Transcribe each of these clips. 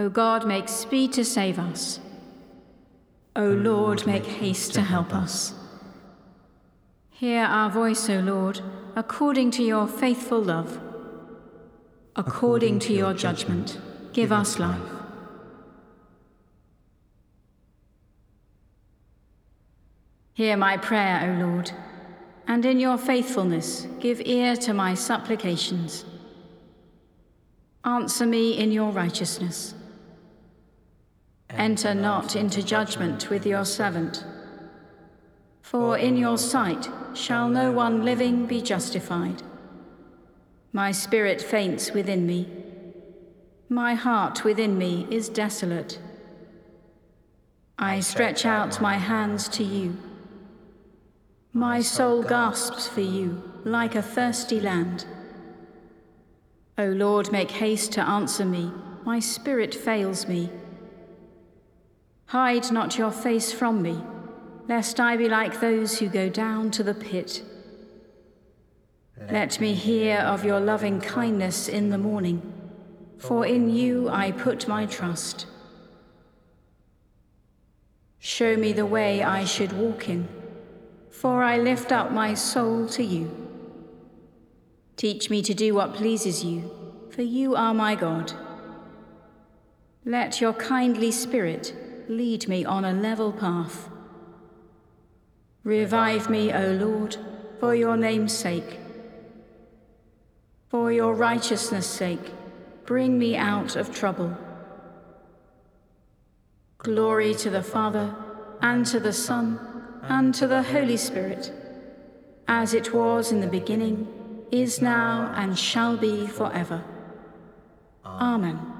O God, make speed to save us. O Lord, make haste to help us. Hear our voice, O Lord, according to your faithful love. According to your judgment, give us life. Hear my prayer, O Lord, and in your faithfulness give ear to my supplications. Answer me in your righteousness. Enter not into judgment with your servant. For in your sight shall no one living be justified. My spirit faints within me. My heart within me is desolate. I stretch out my hands to you. My soul gasps for you like a thirsty land. O Lord, make haste to answer me. My spirit fails me. Hide not your face from me, lest I be like those who go down to the pit. Let me hear of your loving kindness in the morning, for in you I put my trust. Show me the way I should walk in, for I lift up my soul to you. Teach me to do what pleases you, for you are my God. Let your kindly spirit lead me on a level path. Revive me, O Lord, for your name's sake. For your righteousness' sake, bring me out of trouble. Glory to the Father, and to the Son, and to the Holy Spirit, as it was in the beginning, is now, and shall be forever. Amen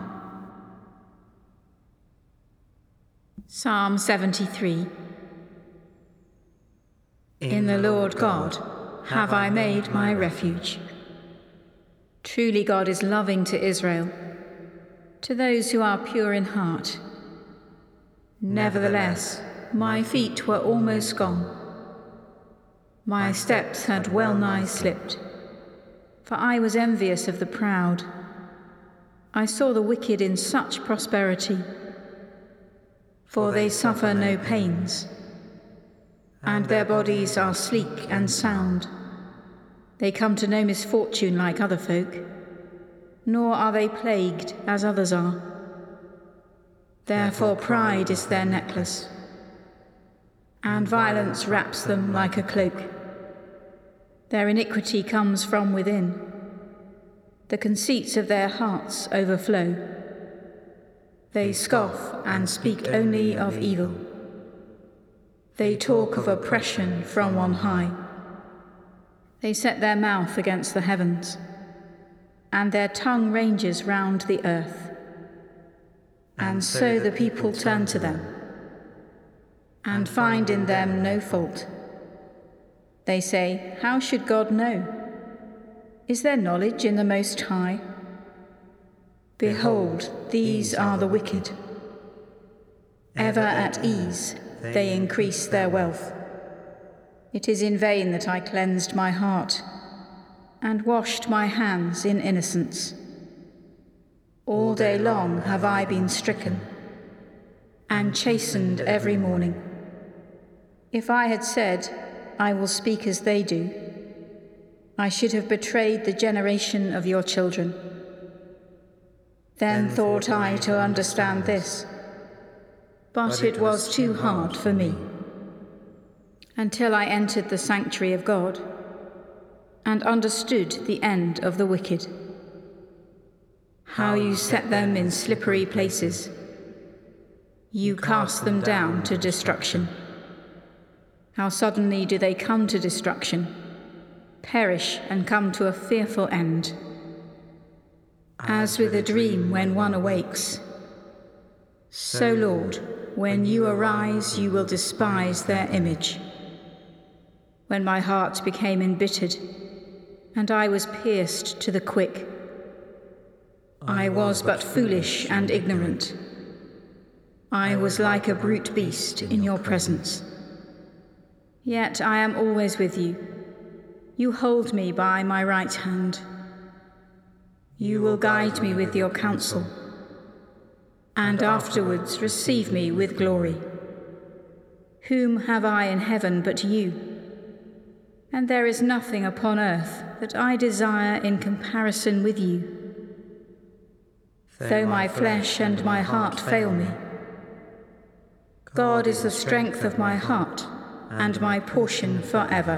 Psalm 73 In the Lord God have I made my refuge. Truly, God is loving to Israel, to those who are pure in heart. Nevertheless, my feet were almost gone. My steps had well nigh slipped, for I was envious of the proud. I saw the wicked in such prosperity for they suffer no pains, and their bodies are sleek and sound. They come to no misfortune like other folk, nor are they plagued as others are. Therefore, pride is their necklace, and violence wraps them like a cloak. Their iniquity comes from within, the conceits of their hearts overflow. They scoff and speak only of evil. They talk of oppression from on high. They set their mouth against the heavens, and their tongue ranges round the earth. And so the people turn to them, and find in them no fault. They say, How should God know? Is there knowledge in the Most High? Behold, these are the wicked. Ever at ease, they increase their wealth. It is in vain that I cleansed my heart and washed my hands in innocence. All day long have I been stricken and chastened every morning. If I had said, I will speak as they do, I should have betrayed the generation of your children. Then thought I to understand this, but it was too hard for me. Until I entered the sanctuary of God and understood the end of the wicked. How you set them in slippery places. You cast them down to destruction. How suddenly do they come to destruction, perish and come to a fearful end. As with a dream when one awakes. So, Lord, when you arise, you will despise their image. When my heart became embittered, and I was pierced to the quick, I was but foolish and ignorant. I was like a brute beast in your presence. Yet I am always with you. You hold me by my right hand. You will guide me with your counsel, and afterwards receive me with glory. Whom have I in heaven but you? And there is nothing upon earth that I desire in comparison with you. Though my flesh and my heart fail me, God is the strength of my heart and my portion forever.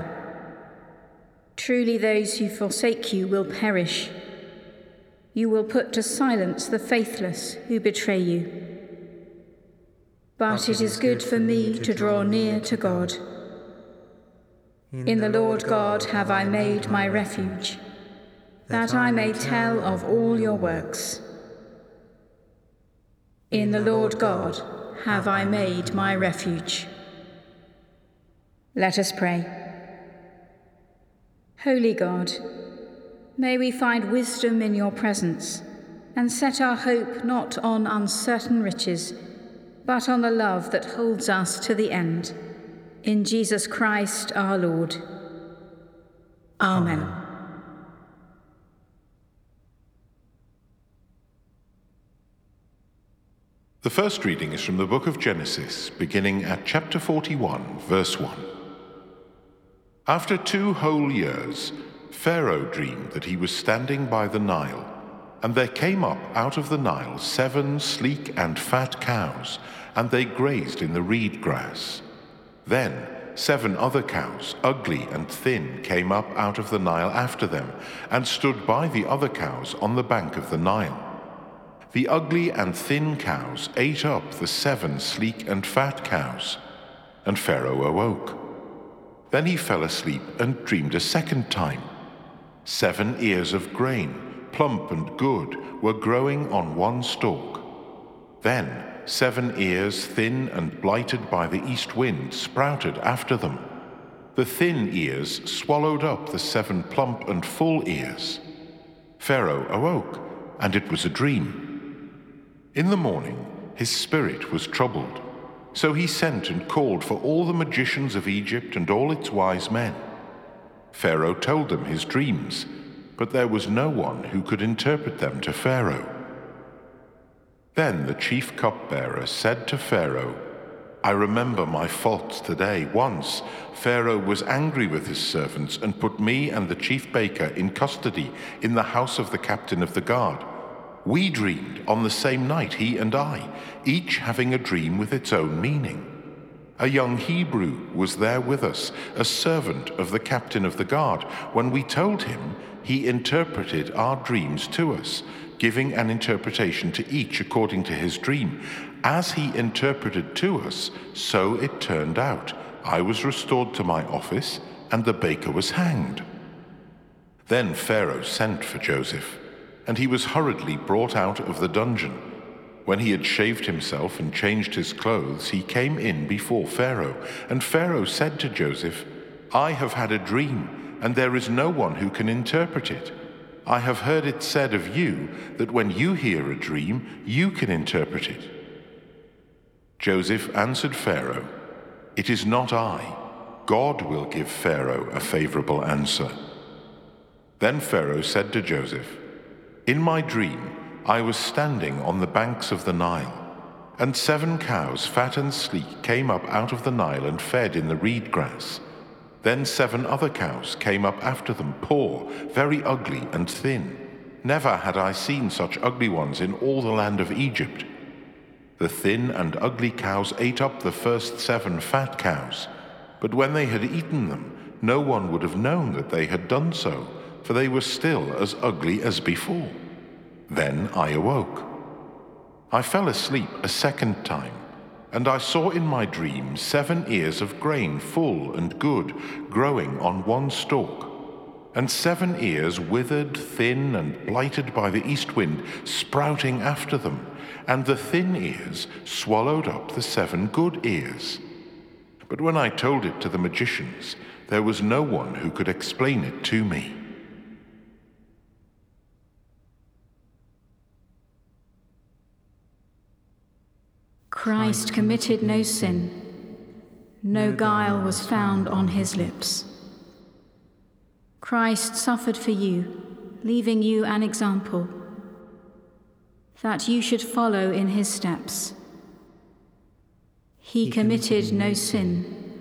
Truly, those who forsake you will perish. You will put to silence the faithless who betray you. But it is good for me to draw near to God. In the Lord God have I made my refuge, that I may tell of all your works. In the Lord God have I made my refuge. Let us pray. Holy God, May we find wisdom in your presence and set our hope not on uncertain riches, but on the love that holds us to the end. In Jesus Christ our Lord. Amen. Amen. The first reading is from the book of Genesis, beginning at chapter 41, verse 1. After two whole years, Pharaoh dreamed that he was standing by the Nile, and there came up out of the Nile seven sleek and fat cows, and they grazed in the reed grass. Then seven other cows, ugly and thin, came up out of the Nile after them, and stood by the other cows on the bank of the Nile. The ugly and thin cows ate up the seven sleek and fat cows, and Pharaoh awoke. Then he fell asleep and dreamed a second time. Seven ears of grain, plump and good, were growing on one stalk. Then seven ears, thin and blighted by the east wind, sprouted after them. The thin ears swallowed up the seven plump and full ears. Pharaoh awoke, and it was a dream. In the morning, his spirit was troubled. So he sent and called for all the magicians of Egypt and all its wise men. Pharaoh told them his dreams, but there was no one who could interpret them to Pharaoh. Then the chief cupbearer said to Pharaoh, I remember my faults today. Once Pharaoh was angry with his servants and put me and the chief baker in custody in the house of the captain of the guard. We dreamed on the same night, he and I, each having a dream with its own meaning. A young Hebrew was there with us, a servant of the captain of the guard. When we told him, he interpreted our dreams to us, giving an interpretation to each according to his dream. As he interpreted to us, so it turned out. I was restored to my office, and the baker was hanged. Then Pharaoh sent for Joseph, and he was hurriedly brought out of the dungeon. When he had shaved himself and changed his clothes, he came in before Pharaoh. And Pharaoh said to Joseph, I have had a dream, and there is no one who can interpret it. I have heard it said of you that when you hear a dream, you can interpret it. Joseph answered Pharaoh, It is not I. God will give Pharaoh a favorable answer. Then Pharaoh said to Joseph, In my dream, I was standing on the banks of the Nile, and seven cows, fat and sleek, came up out of the Nile and fed in the reed grass. Then seven other cows came up after them, poor, very ugly and thin. Never had I seen such ugly ones in all the land of Egypt. The thin and ugly cows ate up the first seven fat cows, but when they had eaten them, no one would have known that they had done so, for they were still as ugly as before. Then I awoke. I fell asleep a second time, and I saw in my dream seven ears of grain, full and good, growing on one stalk. and seven ears withered, thin, and blighted by the east wind, sprouting after them, and the thin ears swallowed up the seven good ears. But when I told it to the magicians, there was no one who could explain it to me. Christ committed no sin. No guile was found on his lips. Christ suffered for you, leaving you an example, that you should follow in his steps. He committed no sin,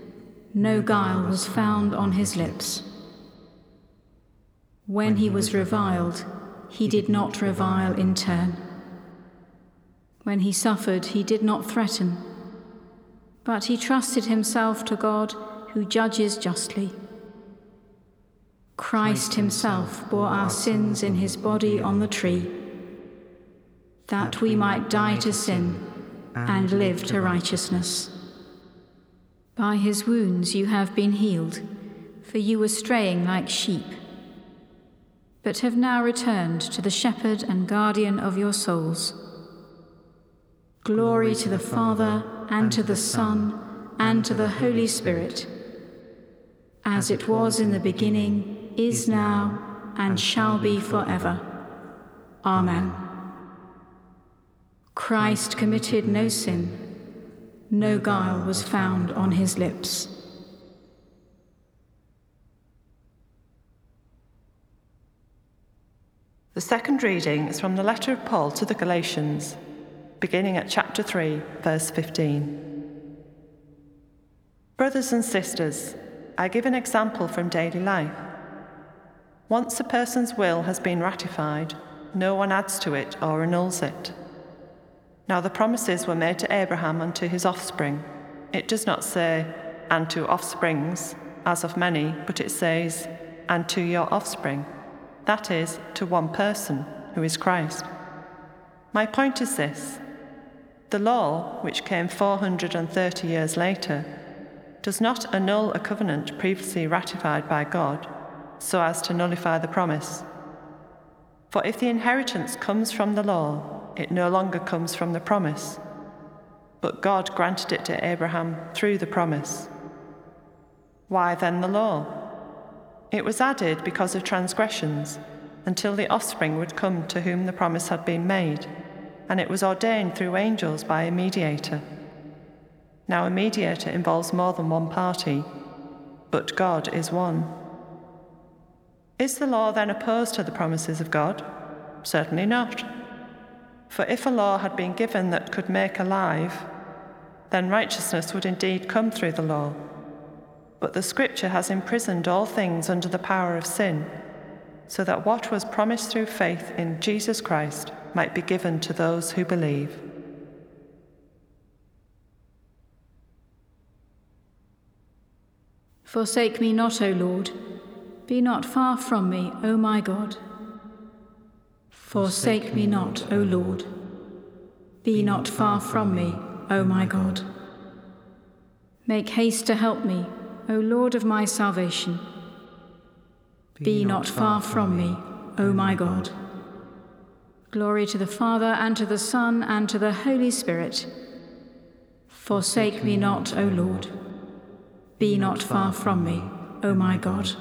no guile was found on his lips. When he was reviled, he did not revile in turn. When he suffered, he did not threaten, but he trusted himself to God who judges justly. Christ himself bore our sins in his body on the tree, that we might die to sin and live to righteousness. By his wounds you have been healed, for you were straying like sheep, but have now returned to the shepherd and guardian of your souls. Glory to the Father, and to the Son, and to the Holy Spirit, as it was in the beginning, is now, and shall be forever. Amen. Christ committed no sin, no guile was found on his lips. The second reading is from the letter of Paul to the Galatians beginning at chapter 3, verse 15. Brothers and sisters, I give an example from daily life. Once a person's will has been ratified, no one adds to it or annuls it. Now the promises were made to Abraham and to his offspring. It does not say, and to offsprings, as of many, but it says, and to your offspring. That is, to one person, who is Christ. My point is this the law, which came 430 years later, does not annul a covenant previously ratified by God so as to nullify the promise. For if the inheritance comes from the law, it no longer comes from the promise, but God granted it to Abraham through the promise. Why then the law? It was added because of transgressions until the offspring would come to whom the promise had been made and it was ordained through angels by a mediator. Now, a mediator involves more than one party, but God is one. Is the law then opposed to the promises of God? Certainly not. For if a law had been given that could make alive, then righteousness would indeed come through the law. But the Scripture has imprisoned all things under the power of sin, so that what was promised through faith in Jesus Christ might be given to those who believe. Forsake me not, O Lord. Be not far from me, O my God. Forsake me not, O Lord. Be not far from me, O my God. Make haste to help me, O Lord of my salvation. Be not far from me, O my God. Glory to the Father, and to the Son, and to the Holy Spirit. Forsake me not, O Lord. Be not far from me, O my God.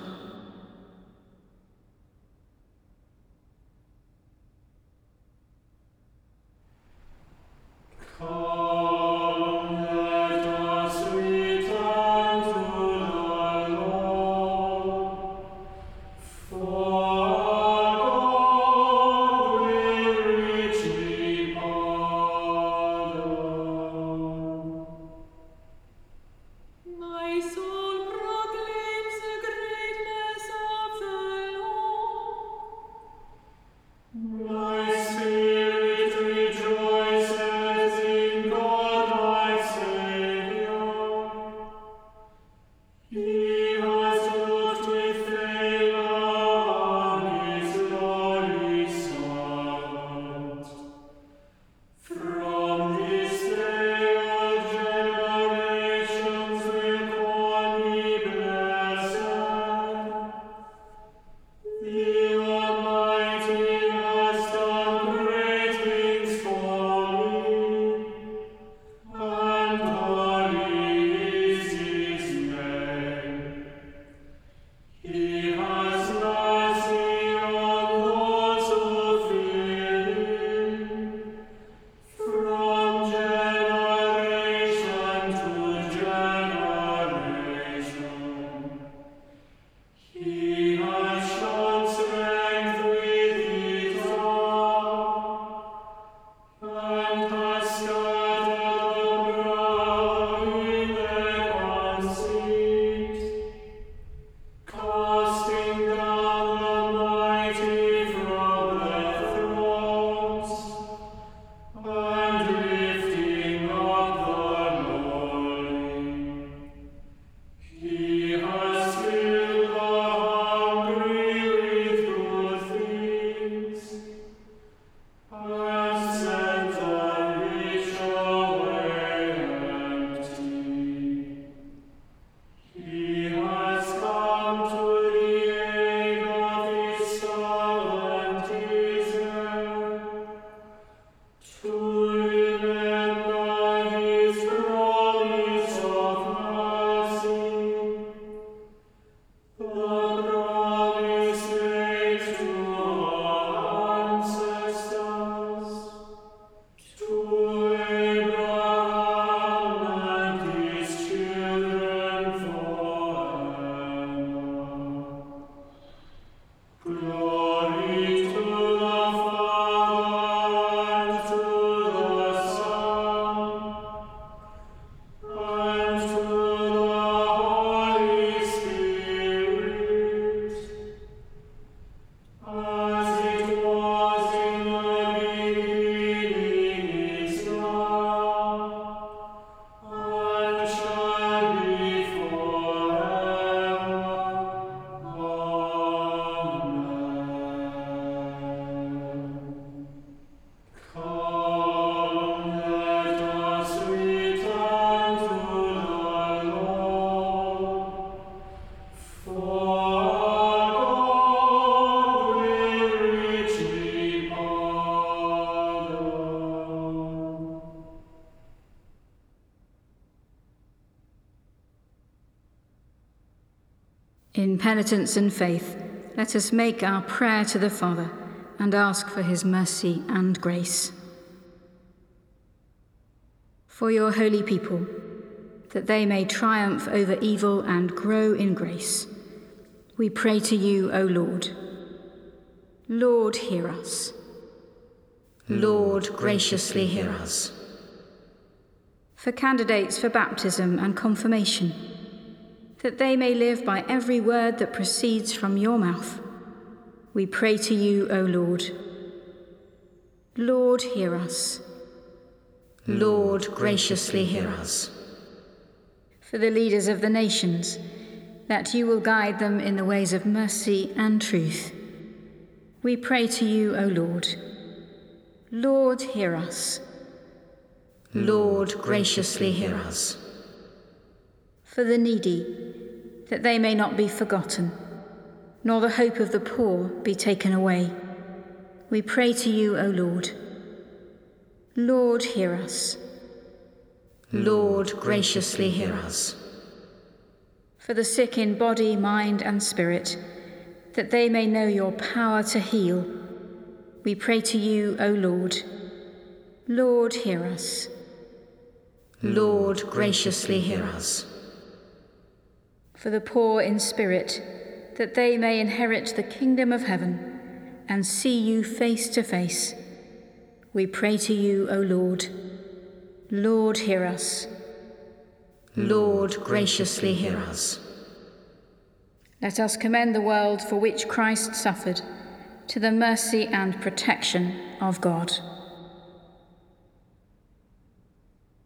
Thank you. In penitence and faith, let us make our prayer to the Father and ask for his mercy and grace. For your holy people, that they may triumph over evil and grow in grace, we pray to you, O Lord. Lord, hear us. Lord, graciously hear us. For candidates for baptism and confirmation, that they may live by every word that proceeds from your mouth. We pray to you, O Lord. Lord, hear us. Lord, graciously hear us. For the leaders of the nations, that you will guide them in the ways of mercy and truth. We pray to you, O Lord. Lord, hear us. Lord, graciously hear us. For the needy, that they may not be forgotten, nor the hope of the poor be taken away. We pray to you, O Lord. Lord, hear us. Lord, graciously hear us. For the sick in body, mind, and spirit, that they may know your power to heal, we pray to you, O Lord. Lord, hear us. Lord, graciously hear us for the poor in spirit, that they may inherit the kingdom of heaven and see you face to face. We pray to you, O Lord. Lord, hear us. Lord, graciously hear us. Let us commend the world for which Christ suffered to the mercy and protection of God.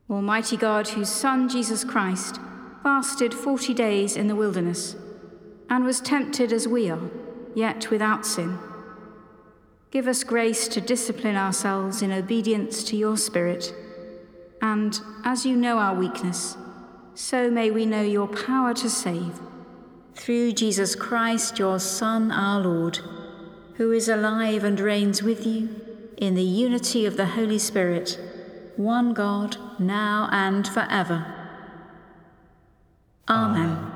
Almighty God, whose Son, Jesus Christ, fasted forty days in the wilderness, and was tempted as we are, yet without sin. Give us grace to discipline ourselves in obedience to your Spirit, and as you know our weakness, so may we know your power to save. Through Jesus Christ, your Son, our Lord, who is alive and reigns with you in the unity of the Holy Spirit, one God, now and forever. Amen.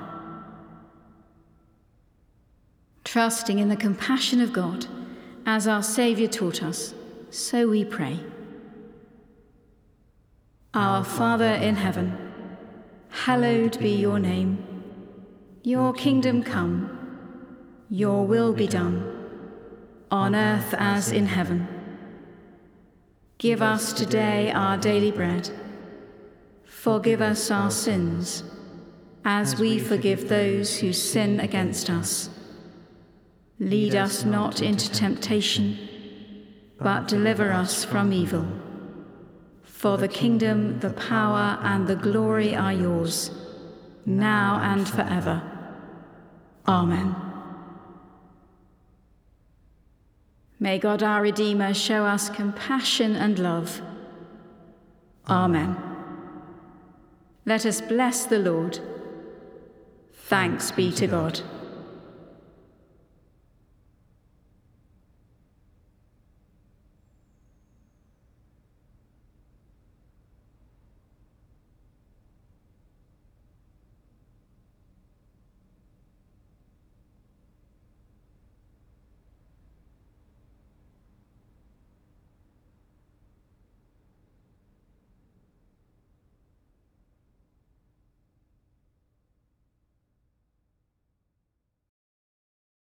Trusting in the compassion of God, as our Saviour taught us, so we pray. Our Father in heaven, hallowed be your name. Your kingdom come, your will be done, on earth as in heaven. Give us today our daily bread. Forgive us our sins as we forgive those who sin against us. Lead us not into temptation, but deliver us from evil. For the kingdom, the power, and the glory are yours, now and forever. Amen. May God our Redeemer show us compassion and love. Amen. Let us bless the Lord. Thanks be to God.